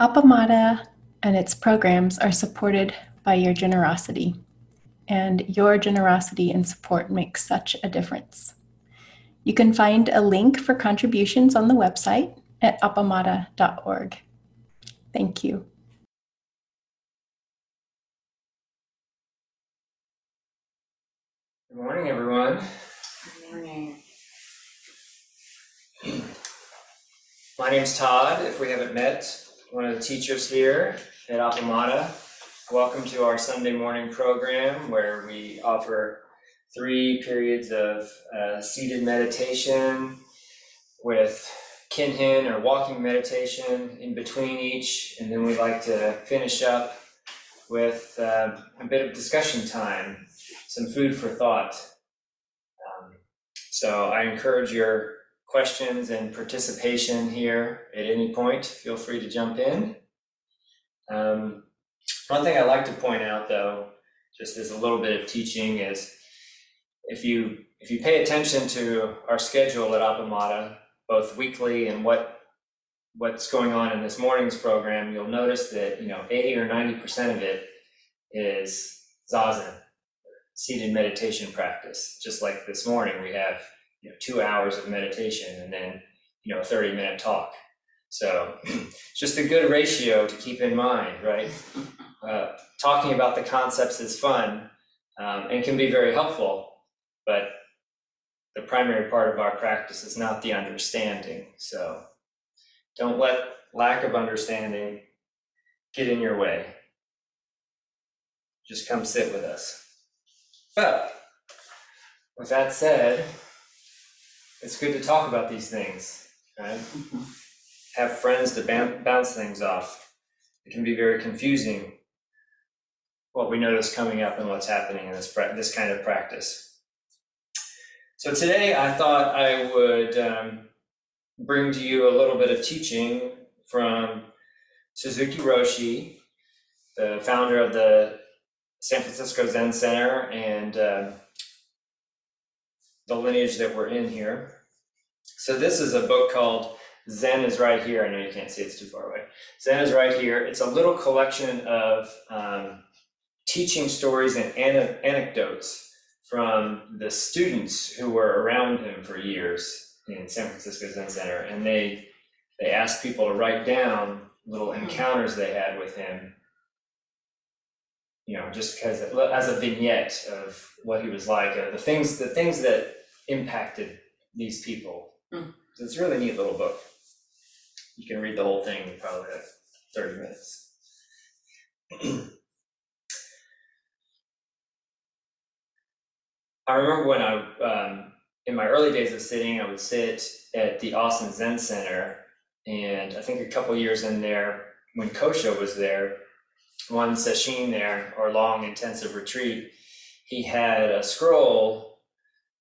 Appamada and its programs are supported by your generosity, and your generosity and support makes such a difference. You can find a link for contributions on the website at appamada.org. Thank you. Good morning, everyone. Good morning. My name's Todd, if we haven't met, one of the teachers here at Appamada. Welcome to our Sunday morning program where we offer three periods of uh, seated meditation with kinhin or walking meditation in between each, and then we like to finish up with uh, a bit of discussion time, some food for thought. Um, so I encourage your questions and participation here at any point. Feel free to jump in. Um, one thing I like to point out, though, just as a little bit of teaching, is if you if you pay attention to our schedule at Appamada, both weekly and what what's going on in this morning's program, you'll notice that you know 80 or 90 percent of it is zazen, seated meditation practice. Just like this morning, we have you know two hours of meditation and then you know a 30 minute talk. So it's just a good ratio to keep in mind, right? Uh, talking about the concepts is fun um, and can be very helpful, but the primary part of our practice is not the understanding. So don't let lack of understanding get in your way. Just come sit with us. But with that said, it's good to talk about these things, right? Have friends to bounce things off. It can be very confusing what we notice coming up and what's happening in this this kind of practice. So today I thought I would um, bring to you a little bit of teaching from Suzuki Roshi, the founder of the San Francisco Zen Center and uh, the lineage that we're in here. So this is a book called Zen is right here. I know you can't see it's too far away. Zen is right here. It's a little collection of um, teaching stories and an- anecdotes from the students who were around him for years in San Francisco Zen Center, and they they asked people to write down little encounters they had with him. You know, just because as a vignette of what he was like, uh, the things the things that impacted these people. Mm. It's a really neat little book. You can read the whole thing in probably like 30 minutes. I remember when I, um, in my early days of sitting, I would sit at the Austin Zen Center, and I think a couple years in there, when Kosho was there, one sesshin there, or long intensive retreat, he had a scroll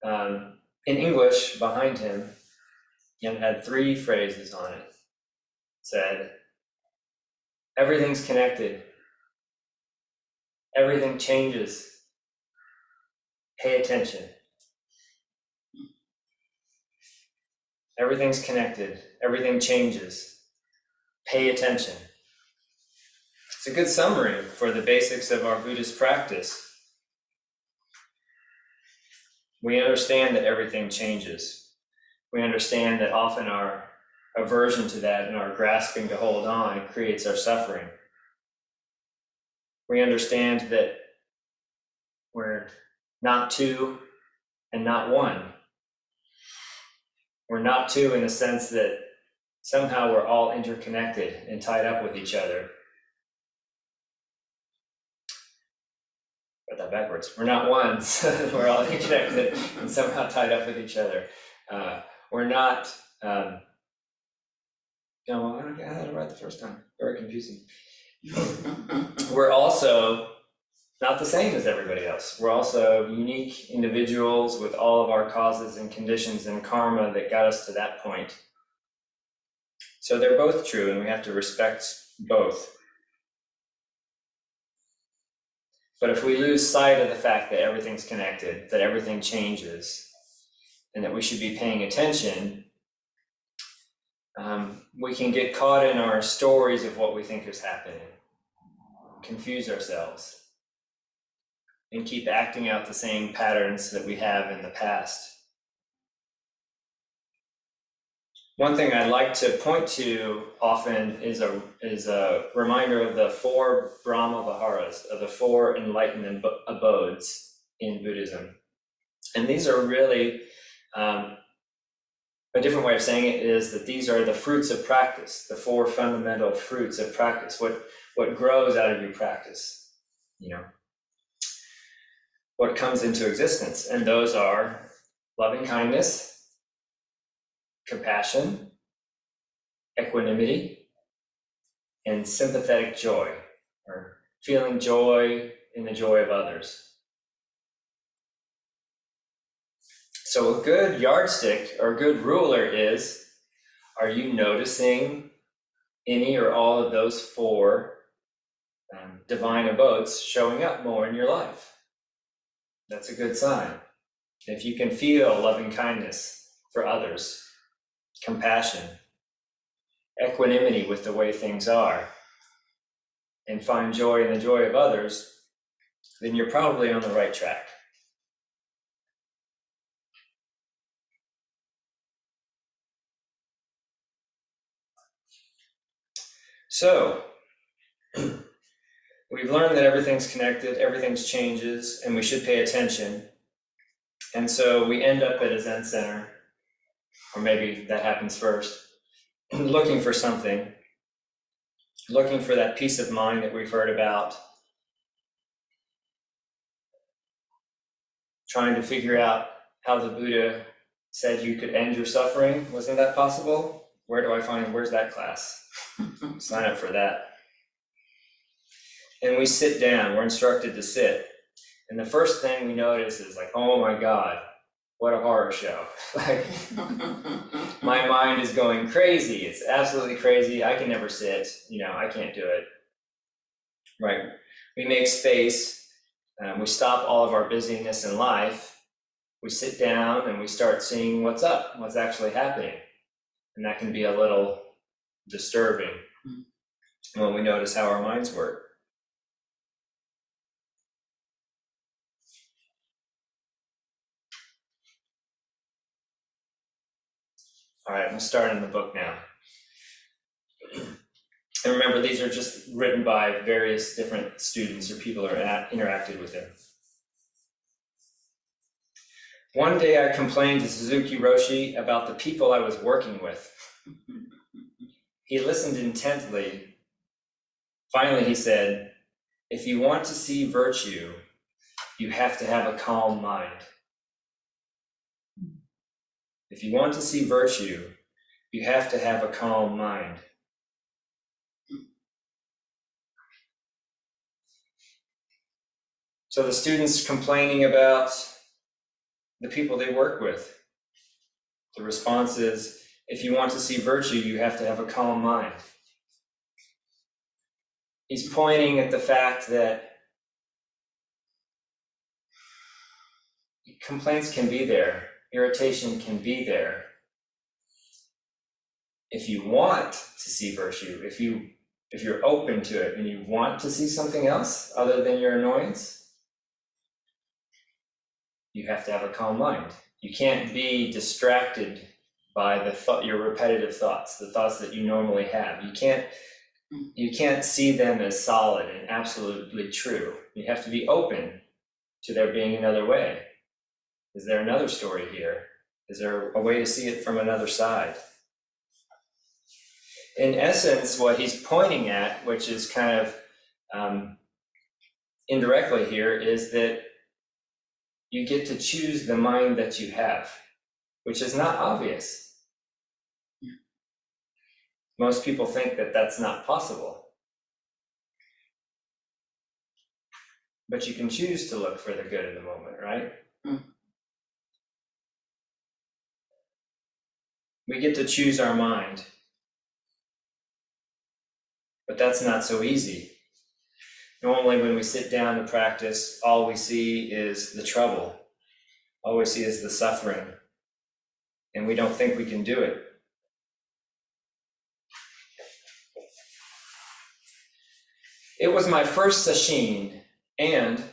um, in English behind him and had three phrases on it. it said, Everything's connected, everything changes. Pay attention. Everything's connected, everything changes. Pay attention. It's a good summary for the basics of our Buddhist practice. We understand that everything changes. We understand that often our aversion to that and our grasping to hold on creates our suffering. We understand that we're not two and not one. We're not two in the sense that somehow we're all interconnected and tied up with each other. That backwards. We're not one, so we're all interconnected and somehow tied up with each other. Uh, we're not. Um, no, I don't get that right the first time. Very confusing. we're also not the same as everybody else. We're also unique individuals with all of our causes and conditions and karma that got us to that point. So they're both true, and we have to respect both. But if we lose sight of the fact that everything's connected, that everything changes, and that we should be paying attention, um, we can get caught in our stories of what we think is happening, confuse ourselves, and keep acting out the same patterns that we have in the past. One thing I like to point to often is a is a reminder of the four Brahma Viharas, of the four enlightened abodes in Buddhism, and these are really um, a different way of saying it is that these are the fruits of practice, the four fundamental fruits of practice. What what grows out of your practice, you know, what comes into existence, and those are loving kindness compassion, equanimity, and sympathetic joy, or feeling joy in the joy of others. So, a good yardstick or a good ruler is are you noticing any or all of those four um, divine abodes showing up more in your life? That's a good sign. If you can feel loving kindness for others, compassion, equanimity with the way things are, and find joy in the joy of others, then you're probably on the right track. So, we've learned that everything's connected, everything's changes, and we should pay attention. And so we end up at a Zen center or maybe that happens first, looking for something, looking for that peace of mind that we've heard about, trying to figure out how the Buddha said you could end your suffering. Wasn't that possible? Where do I find, where's that class? Sign up for that. And we sit down, we're instructed to sit. And the first thing we notice is like, oh my God, what a horror show. like my mind is going crazy. It's absolutely crazy. I can never sit, you know, I can't do it. Right. We make space. Um, we stop all of our busyness in life. We sit down and we start seeing what's up, what's actually happening. And that can be a little disturbing mm-hmm. when we notice how our minds work. All right, I'm starting the book now. And remember, these are just written by various different students or people who at, interacted with him. One day I complained to Suzuki Roshi about the people I was working with. He listened intently. Finally, he said, If you want to see virtue, you have to have a calm mind. If you want to see virtue, you have to have a calm mind. So the students complaining about the people they work with. The response is if you want to see virtue, you have to have a calm mind. He's pointing at the fact that complaints can be there, irritation can be there. If you want to see virtue, if you if you're open to it and you want to see something else other than your annoyance, you have to have a calm mind. You can't be distracted by the thought your repetitive thoughts, the thoughts that you normally have. You can't you can't see them as solid and absolutely true. You have to be open to there being another way. Is there another story here? Is there a way to see it from another side? In essence, what he's pointing at, which is kind of um, indirectly here, is that you get to choose the mind that you have, which is not obvious. Most people think that that's not possible. But you can choose to look for the good in the moment, right? Mm. We get to choose our mind. But that's not so easy. Normally, when we sit down to practice, all we see is the trouble, all we see is the suffering, and we don't think we can do it. It was my first sesshin, and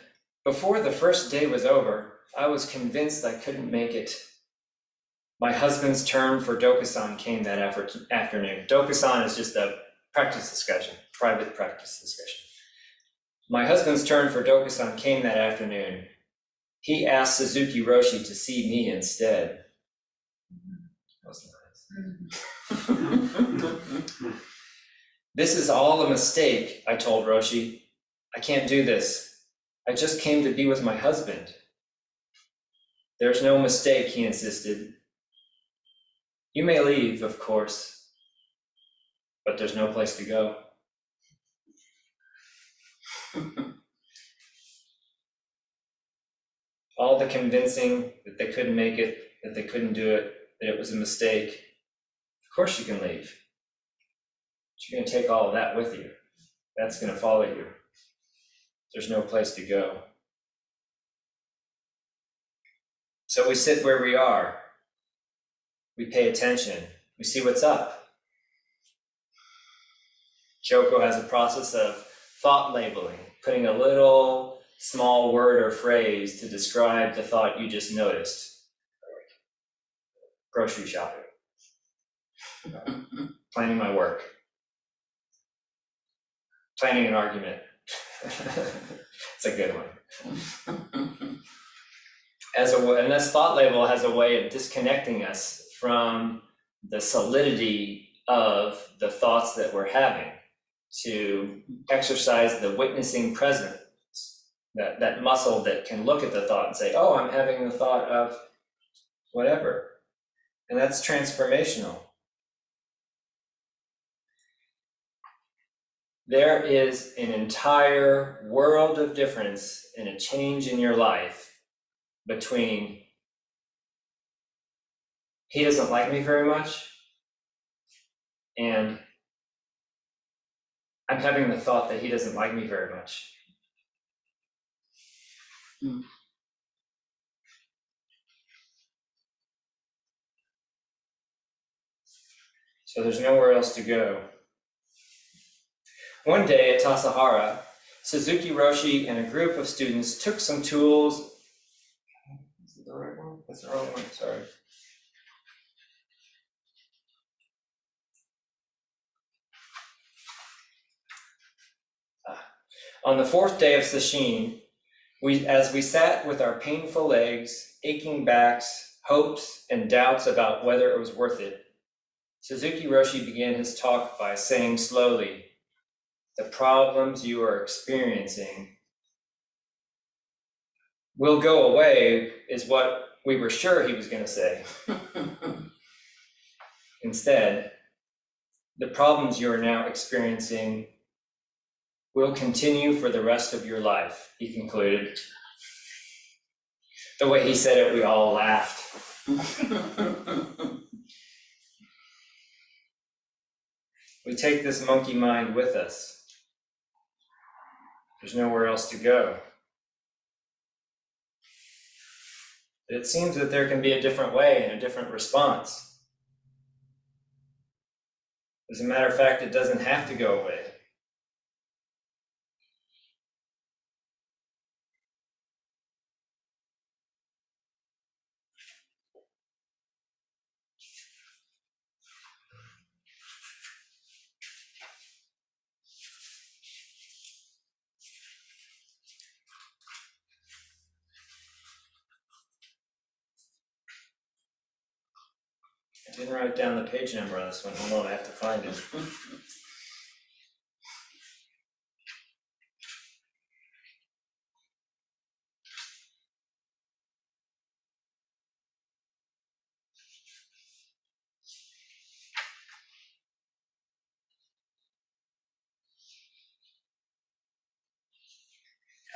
before the first day was over, I was convinced I couldn't make it. My husband's turn for Dokusan came that after- afternoon. Dokusan is just a practice discussion, private practice discussion. My husband's turn for Dokusan came that afternoon. He asked Suzuki Roshi to see me instead. That was nice. This is all a mistake, I told Roshi. I can't do this. I just came to be with my husband. There's no mistake, he insisted. You may leave, of course, but there's no place to go. All the convincing that they couldn't make it, that they couldn't do it, that it was a mistake. Of course you can leave. But you're gonna take all of that with you. That's gonna follow you. There's no place to go. So we sit where we are. We pay attention. We see what's up. Joko has a process of thought labeling, putting a little small word or phrase to describe the thought you just noticed. Grocery shopping. Planning my work. Planning an argument. it's a good one. As a and this thought label has a way of disconnecting us from the solidity of the thoughts that we're having to exercise the witnessing presence that that muscle that can look at the thought and say oh i'm having the thought of whatever. And that's transformational. There is an entire world of difference and a change in your life between he doesn't like me very much and I'm having the thought that he doesn't like me very much. Hmm. So there's nowhere else to go. One day at Tassajara, Suzuki Roshi and a group of students took some tools. Is it the right one? That's the wrong one, sorry. On the fourth day of Sesshin, we, as we sat with our painful legs, aching backs, hopes, and doubts about whether it was worth it, Suzuki Roshi began his talk by saying slowly, The problems you are experiencing will go away, is what we were sure he was going to say. Instead, the problems you are now experiencing will continue for the rest of your life, he concluded. The way he said it, we all laughed. We take this monkey mind with us. There's nowhere else to go. But it seems that there can be a different way and a different response. As a matter of fact, it doesn't have to go away. Write down the page number on this one. Hold on, I have to find it.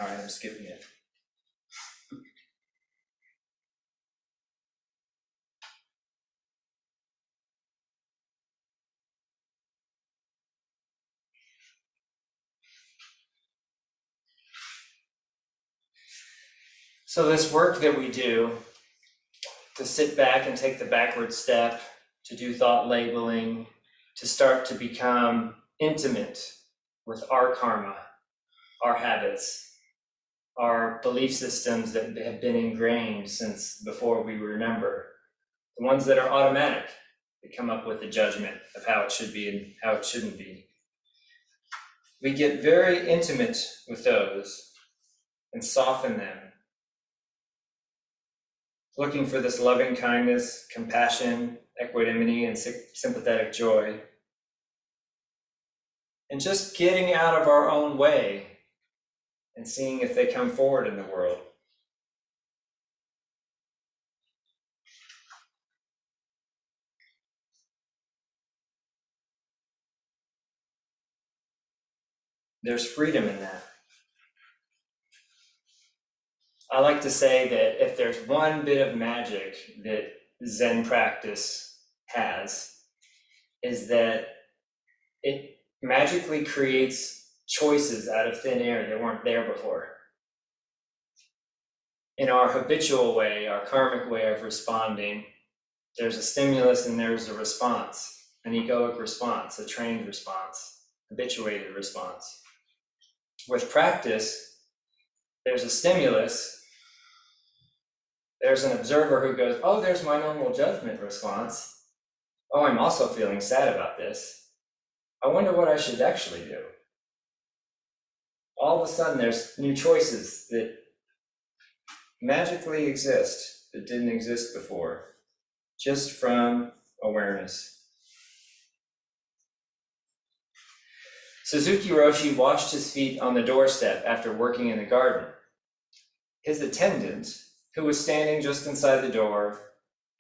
All right, I'm skipping it. So this work that we do, to sit back and take the backward step, to do thought labeling, to start to become intimate with our karma, our habits, our belief systems that have been ingrained since before we remember, the ones that are automatic, that come up with a judgment of how it should be and how it shouldn't be. We get very intimate with those and soften them, looking for this loving kindness, compassion, equanimity, and sympathetic joy. And just getting out of our own way and seeing if they come forward in the world. There's freedom in that. I like to say that if there's one bit of magic that Zen practice has, is that it magically creates choices out of thin air that weren't there before. In our habitual way, our karmic way of responding, there's a stimulus and there's a response, an egoic response, a trained response, habituated response. With practice, there's a stimulus, there's an observer who goes, Oh, there's my normal judgment response. Oh, I'm also feeling sad about this. I wonder what I should actually do. All of a sudden, there's new choices that magically exist that didn't exist before, just from awareness. Suzuki Roshi washed his feet on the doorstep after working in the garden. His attendant, who was standing just inside the door,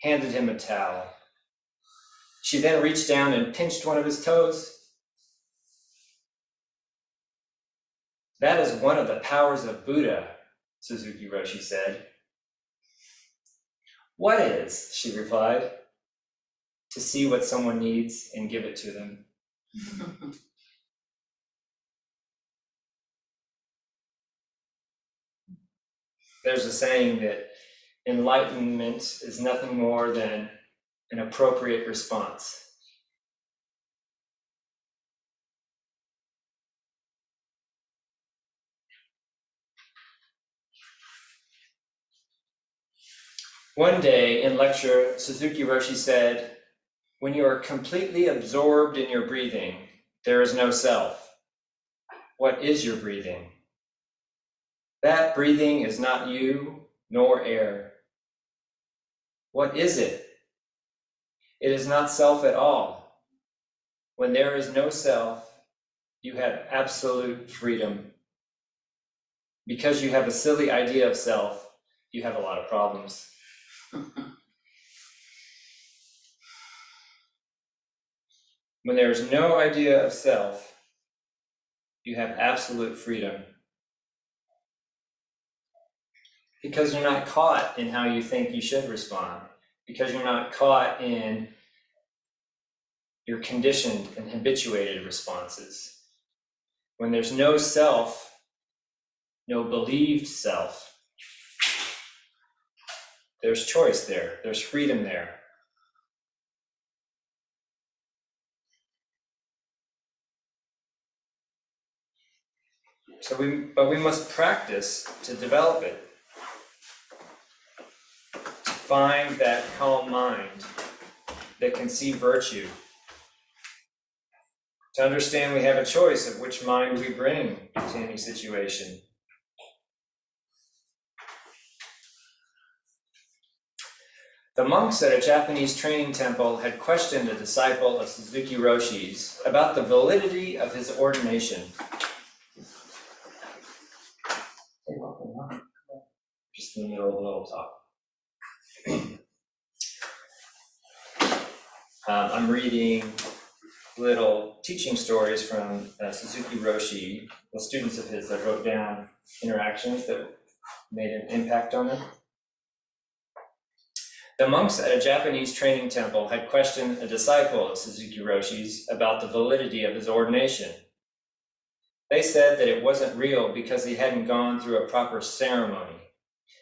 handed him a towel. She then reached down and pinched one of his toes. That is one of the powers of Buddha, Suzuki Roshi said. What is, she replied, to see what someone needs and give it to them. There's a saying that enlightenment is nothing more than an appropriate response. One day in lecture, Suzuki Roshi said, When you are completely absorbed in your breathing, there is no self. What is your breathing? That breathing is not you nor air. What is it? It is not self at all. When there is no self, you have absolute freedom. Because you have a silly idea of self, you have a lot of problems. when there is no idea of self, you have absolute freedom. Because you're not caught in how you think you should respond, because you're not caught in your conditioned and habituated responses. When there's no self, no believed self, there's choice there, there's freedom there. So we, but we must practice to develop it find that calm mind that can see virtue. To understand we have a choice of which mind we bring to any situation. The monks at a Japanese training temple had questioned a disciple of Suzuki Roshi's about the validity of his ordination. Just in the middle of a little talk. Um, I'm reading little teaching stories from uh, Suzuki Roshi, the students of his that wrote down interactions that made an impact on them. The monks at a Japanese training temple had questioned a disciple of Suzuki Roshi's about the validity of his ordination. They said that it wasn't real because he hadn't gone through a proper ceremony,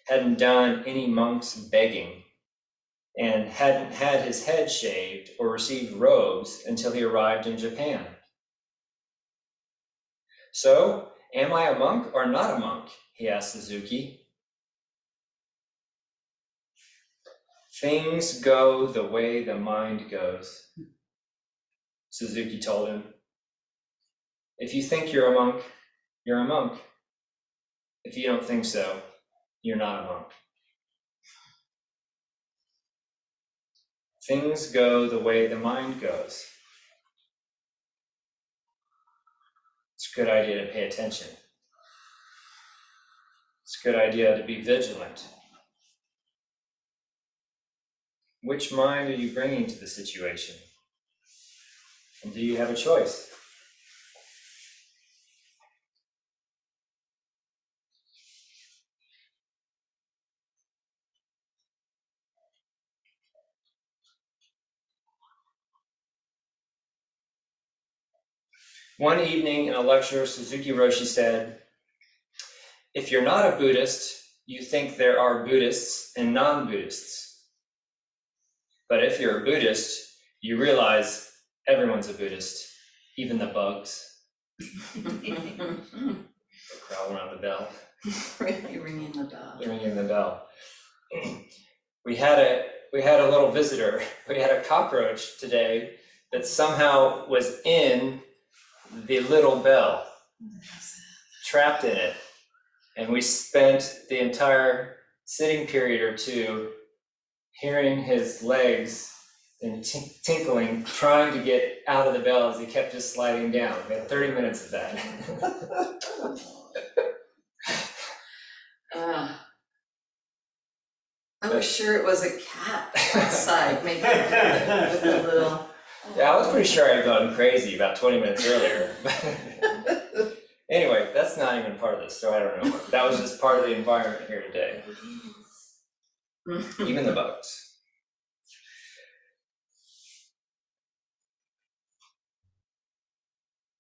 hadn't done any monk's begging, and hadn't had his head shaved or received robes until he arrived in Japan. So, Am I a monk or not a monk? he asked Suzuki. Things go the way the mind goes, Suzuki told him. If you think you're a monk, you're a monk. If you don't think so, you're not alone. Things go the way the mind goes. It's a good idea to pay attention. It's a good idea to be vigilant. Which mind are you bringing to the situation? And do you have a choice? One evening in a lecture, Suzuki Roshi said, If you're not a Buddhist, you think there are Buddhists and non Buddhists. But if you're a Buddhist, you realize everyone's a Buddhist, even the bugs. Crawl around the bell. Really ringing the bell. ringing the bell. We had a we had a little visitor. We had a cockroach today that somehow was in the little bell, trapped in it. And we spent the entire sitting period or two hearing his legs and tink- tinkling, trying to get out of the bell as he kept just sliding down. We had 30 minutes of that. Uh, I was sure it was a cat outside making with a little. Yeah, I was pretty sure I had gone crazy about 20 minutes earlier. anyway, that's not even part of this, so I don't know. That was just part of the environment here today, even the bugs.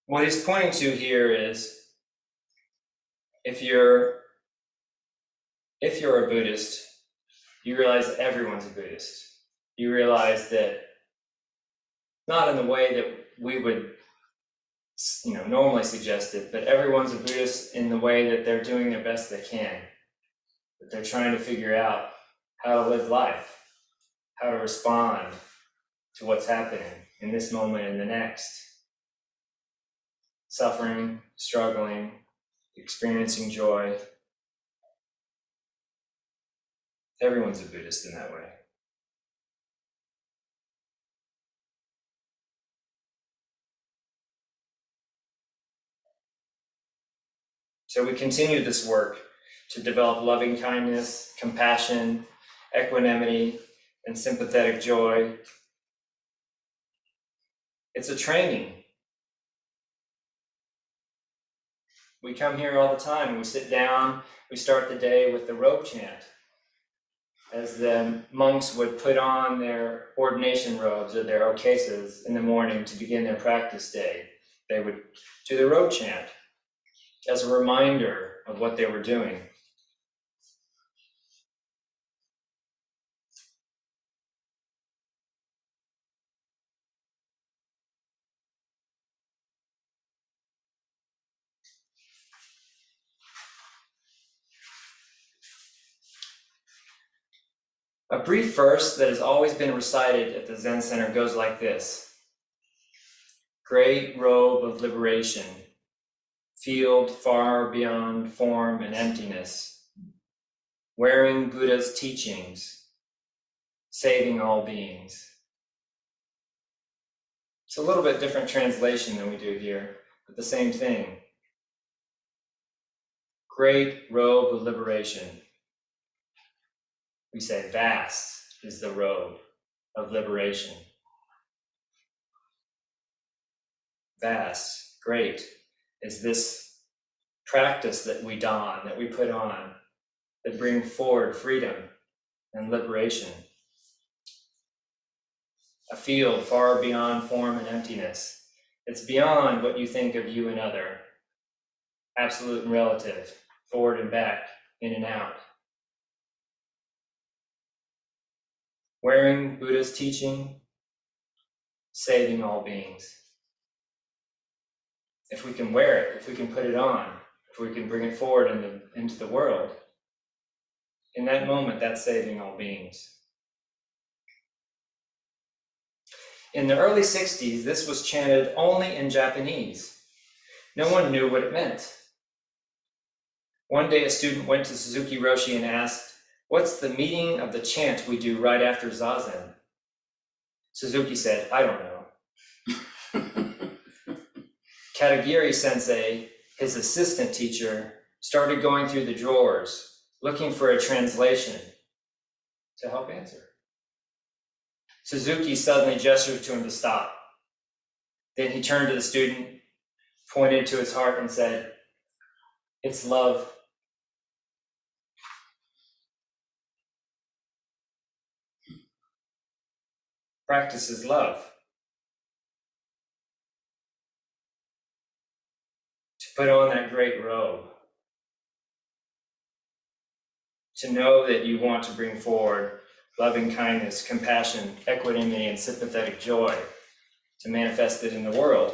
What he's pointing to here is if you're if you're a Buddhist, you realize everyone's a Buddhist. You realize that not in the way that we would you know normally suggest it, but everyone's a Buddhist in the way that they're doing their best they can. That they're trying to figure out how to live life, how to respond to what's happening in this moment and the next. Suffering, struggling, experiencing joy. Everyone's a Buddhist in that way. So we continue this work to develop loving kindness, compassion, equanimity, and sympathetic joy. It's a training. We come here all the time. We sit down, we start the day with the robe chant. As the monks would put on their ordination robes or their okesas in the morning to begin their practice day, they would do the robe chant as a reminder of what they were doing. A brief verse that has always been recited at the Zen Center goes like this Great robe of liberation, field far beyond form and emptiness, wearing Buddha's teachings, saving all beings. It's a little bit different translation than we do here, but the same thing. Great robe of liberation. We say vast is the robe of liberation. Vast, great is this practice that we don, that we put on, that bring forward freedom and liberation. A field far beyond form and emptiness. It's beyond what you think of you and other, absolute and relative, forward and back, in and out. Wearing Buddha's teaching, saving all beings if we can wear it, if we can put it on, if we can bring it forward in the, into the world, in that moment, that's saving all beings. In the early 60s, this was chanted only in Japanese. No one knew what it meant. One day, a student went to Suzuki Roshi and asked, What's the meaning of the chant we do right after Zazen? Suzuki said, I don't know. Katagiri sensei, his assistant teacher, started going through the drawers looking for a translation to help answer. Suzuki suddenly gestured to him to stop. Then he turned to the student, pointed to his heart, and said, It's love. Practice is love. Put on that great robe. To know that you want to bring forward loving kindness, compassion, equanimity, and sympathetic joy to manifest it in the world.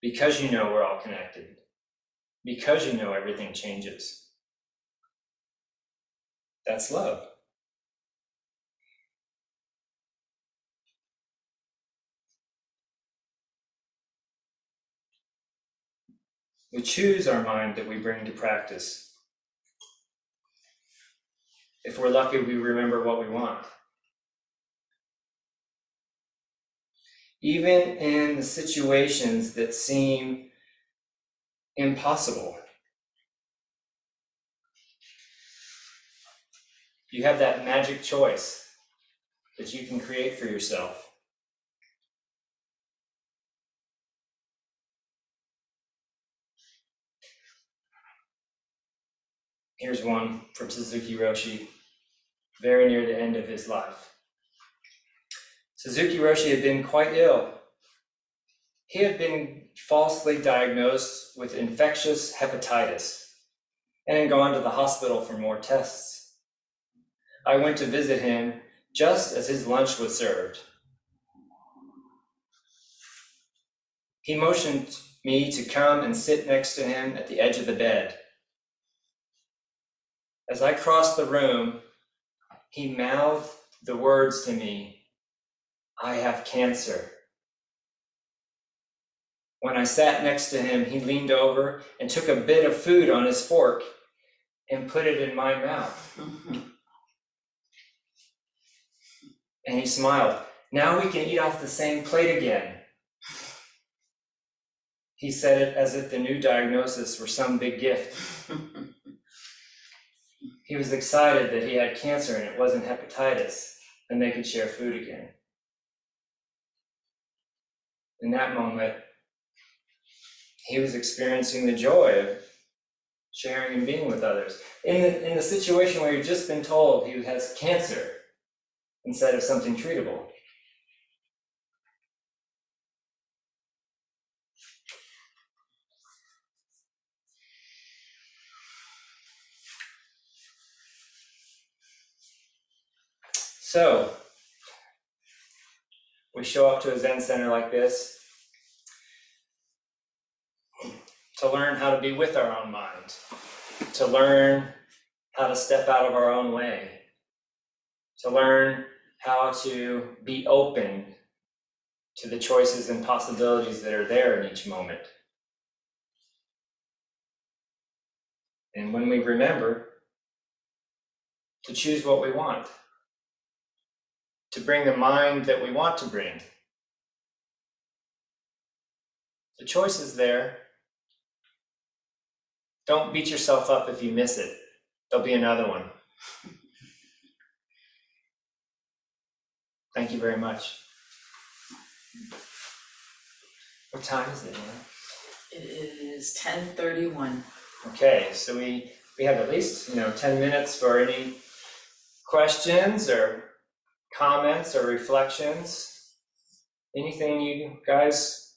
Because you know we're all connected. Because you know everything changes. That's love. We choose our mind that we bring to practice. If we're lucky, we remember what we want. Even in the situations that seem impossible, you have that magic choice that you can create for yourself. Here's one from Suzuki Roshi, very near the end of his life. Suzuki Roshi had been quite ill. He had been falsely diagnosed with infectious hepatitis and had gone to the hospital for more tests. I went to visit him just as his lunch was served. He motioned me to come and sit next to him at the edge of the bed. As I crossed the room, he mouthed the words to me I have cancer. When I sat next to him, he leaned over and took a bit of food on his fork and put it in my mouth. And he smiled. Now we can eat off the same plate again. He said it as if the new diagnosis were some big gift. He was excited that he had cancer and it wasn't hepatitis, and they could share food again. In that moment, he was experiencing the joy of sharing and being with others. In the, in the situation where he'd just been told he has cancer instead of something treatable. So, we show up to a Zen center like this to learn how to be with our own mind, to learn how to step out of our own way, to learn how to be open to the choices and possibilities that are there in each moment. And when we remember to choose what we want, to bring the mind that we want to bring, the choice is there. Don't beat yourself up if you miss it. There'll be another one. Thank you very much. What time is it now? It is ten thirty-one. Okay, so we, we have at least, you know, ten minutes for any questions or comments or reflections. Anything you guys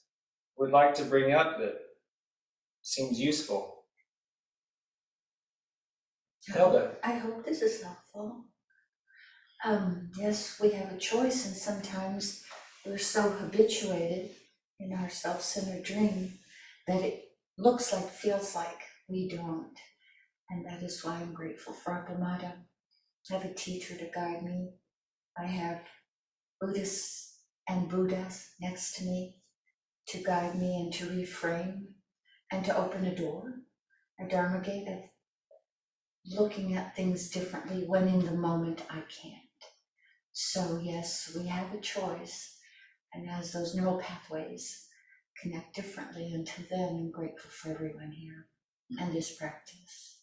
would like to bring up that seems useful? Hilda, I hope this is helpful. Um, yes, we have a choice and sometimes we're so habituated in our self-centered dream that it, looks like, feels like, we don't. And that is why I'm grateful for Appamada. I have a teacher to guide me. I have Buddhists and Buddhas next to me to guide me and to reframe and to open a door, a Dharma gate of looking at things differently when in the moment I can't. So, yes, we have a choice. And as those neural pathways connect differently, until then, I'm grateful for everyone here and this practice.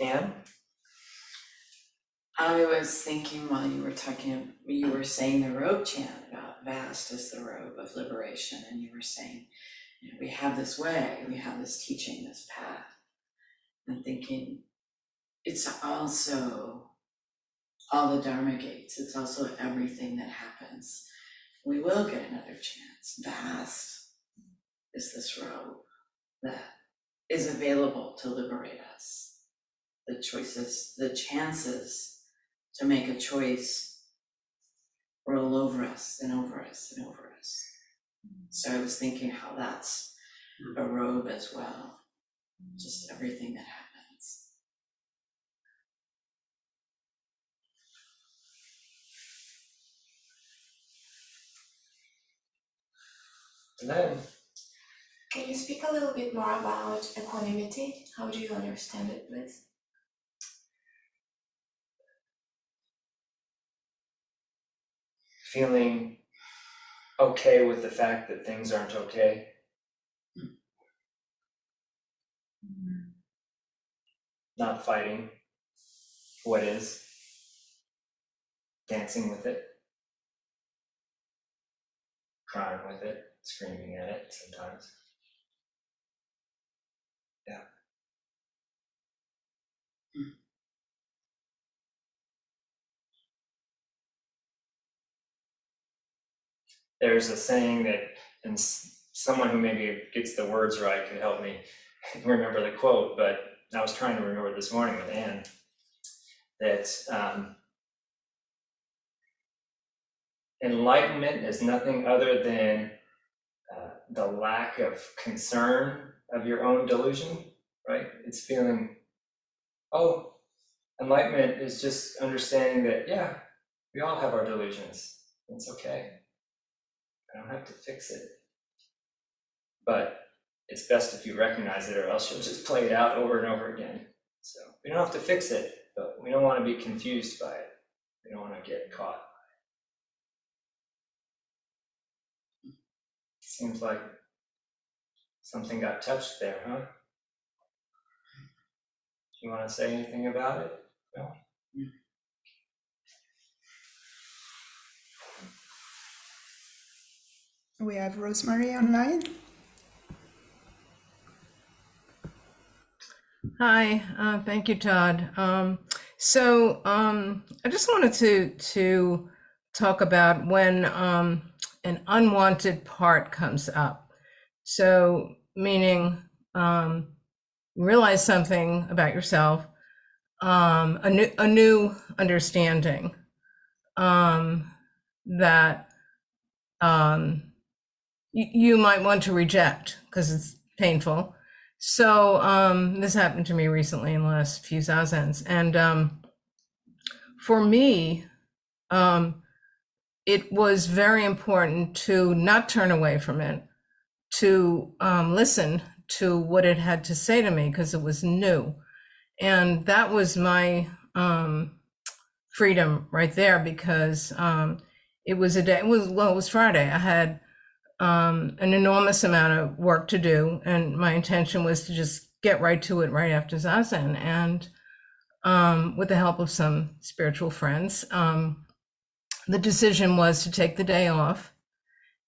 Anne? I was thinking while you were talking, you were saying the robe chant about vast is the robe of liberation, and you were saying, you know, we have this way, we have this teaching, this path. And thinking, it's also all the Dharma gates, it's also everything that happens. We will get another chance. Vast is this robe that is available to liberate us. The choices, the chances to make a choice roll over us and over us and over us. So I was thinking how that's a hmm. robe as well, just everything that happens. And then, Can you speak a little bit more about equanimity? How do you understand it, please? Feeling okay with the fact that things aren't okay. Not fighting what is, dancing with it, crying with it, screaming at it sometimes. Yeah. There's a saying that, and someone who maybe gets the words right could help me remember the quote, but I was trying to remember this morning with Anne that um, enlightenment is nothing other than uh, the lack of concern of your own delusion, right? It's feeling, oh, enlightenment is just understanding that, yeah, we all have our delusions. It's okay. I don't have to fix it. But it's best if you recognize it, or else you'll just play it out over and over again. So we don't have to fix it, but we don't want to be confused by it. We don't want to get caught. Seems like something got touched there, huh? Do you want to say anything about it? No? Mm. We have Rosemary online. Hi, uh, thank you, Todd. Um, so um, I just wanted to to talk about when um, an unwanted part comes up. So meaning um, realize something about yourself, um, a new a new understanding um, that um, you might want to reject because it's painful so um, this happened to me recently in the last few zazens, and um, for me, um, it was very important to not turn away from it, to um, listen to what it had to say to me because it was new, and that was my um, freedom right there because um, it was a day. It was well, it was Friday. I had um, an enormous amount of work to do, and my intention was to just get right to it right after zazen. And um, with the help of some spiritual friends, um, the decision was to take the day off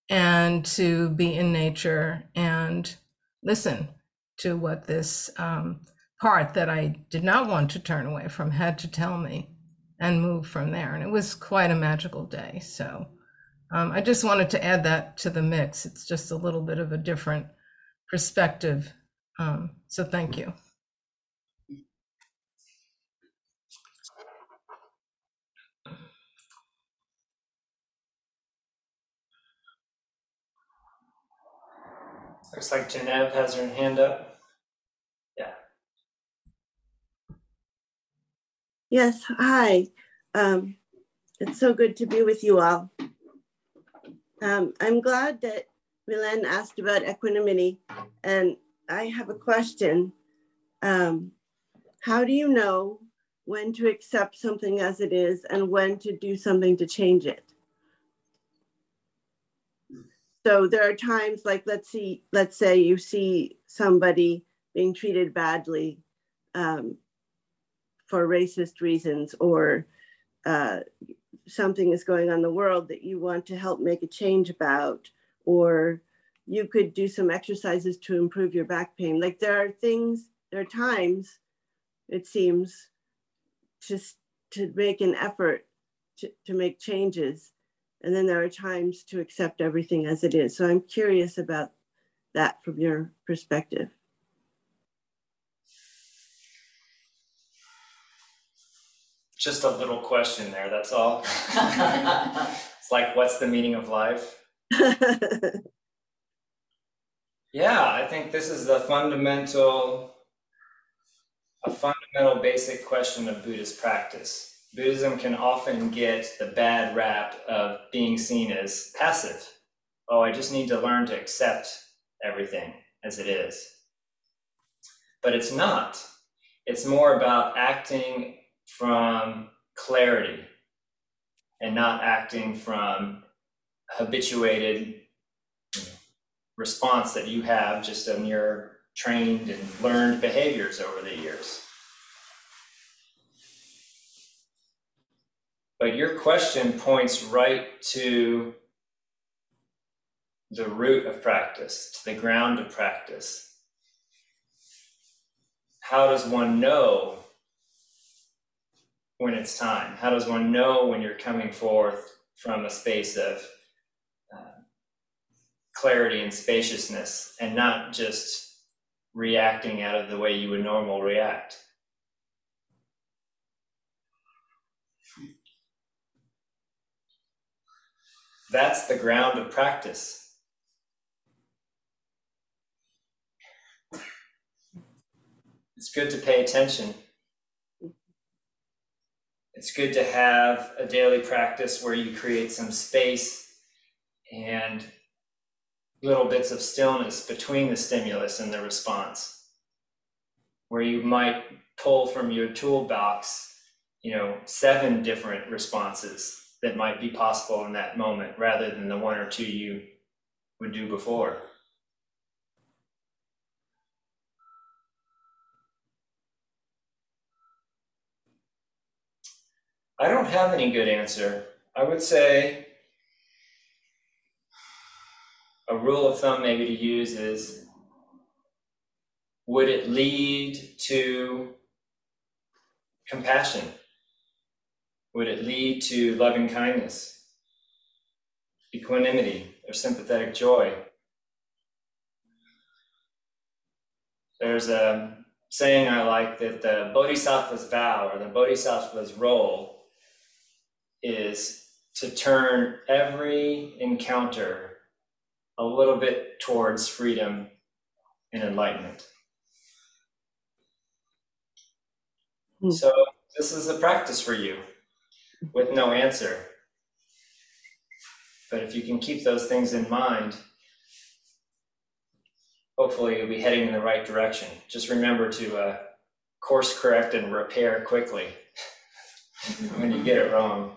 and to be in nature and listen to what this um, part that I did not want to turn away from had to tell me and move from there. And it was quite a magical day. So. Um, I just wanted to add that to the mix. It's just a little bit of a different perspective. Um, so thank you. Looks like Genev has her hand up. Yeah. Yes, hi. Um, it's so good to be with you all. Um, I'm glad that Milan asked about equanimity, and I have a question. Um, how do you know when to accept something as it is and when to do something to change it? So there are times like let's see, let's say you see somebody being treated badly. Um, for racist reasons or uh, something is going on in the world that you want to help make a change about, or you could do some exercises to improve your back pain. Like there are things, there are times, it seems, just to make an effort to, to make changes. And then there are times to accept everything as it is. So I'm curious about that from your perspective. Just a little question there, that's all. It's like, what's the meaning of life? Yeah, I think this is the fundamental, a fundamental basic question of Buddhist practice. Buddhism can often get the bad rap of being seen as passive. Oh, I just need to learn to accept everything as it is. But it's not. It's more about acting from clarity and not acting from habituated response that you have just on your trained and learned behaviors over the years. But your question points right to the root of practice, to the ground of practice. How does one know when it's time? How does one know when you're coming forth from a space of uh, clarity and spaciousness and not just reacting out of the way you would normally react? That's the ground of practice. It's good to pay attention it's good to have a daily practice where you create some space and little bits of stillness between the stimulus and the response. Where you might pull from your toolbox you know seven different responses that might be possible in that moment rather than the one or two you would do before I don't have any good answer. I would say a rule of thumb maybe to use is would it lead to compassion? Would it lead to loving kindness, equanimity, or sympathetic joy? There's a saying I like that the bodhisattva's vow or the bodhisattva's role is to turn every encounter a little bit towards freedom and enlightenment. Mm. So, this is a practice for you with no answer. But if you can keep those things in mind, hopefully you'll be heading in the right direction. Just remember to uh, course correct and repair quickly when you get it wrong.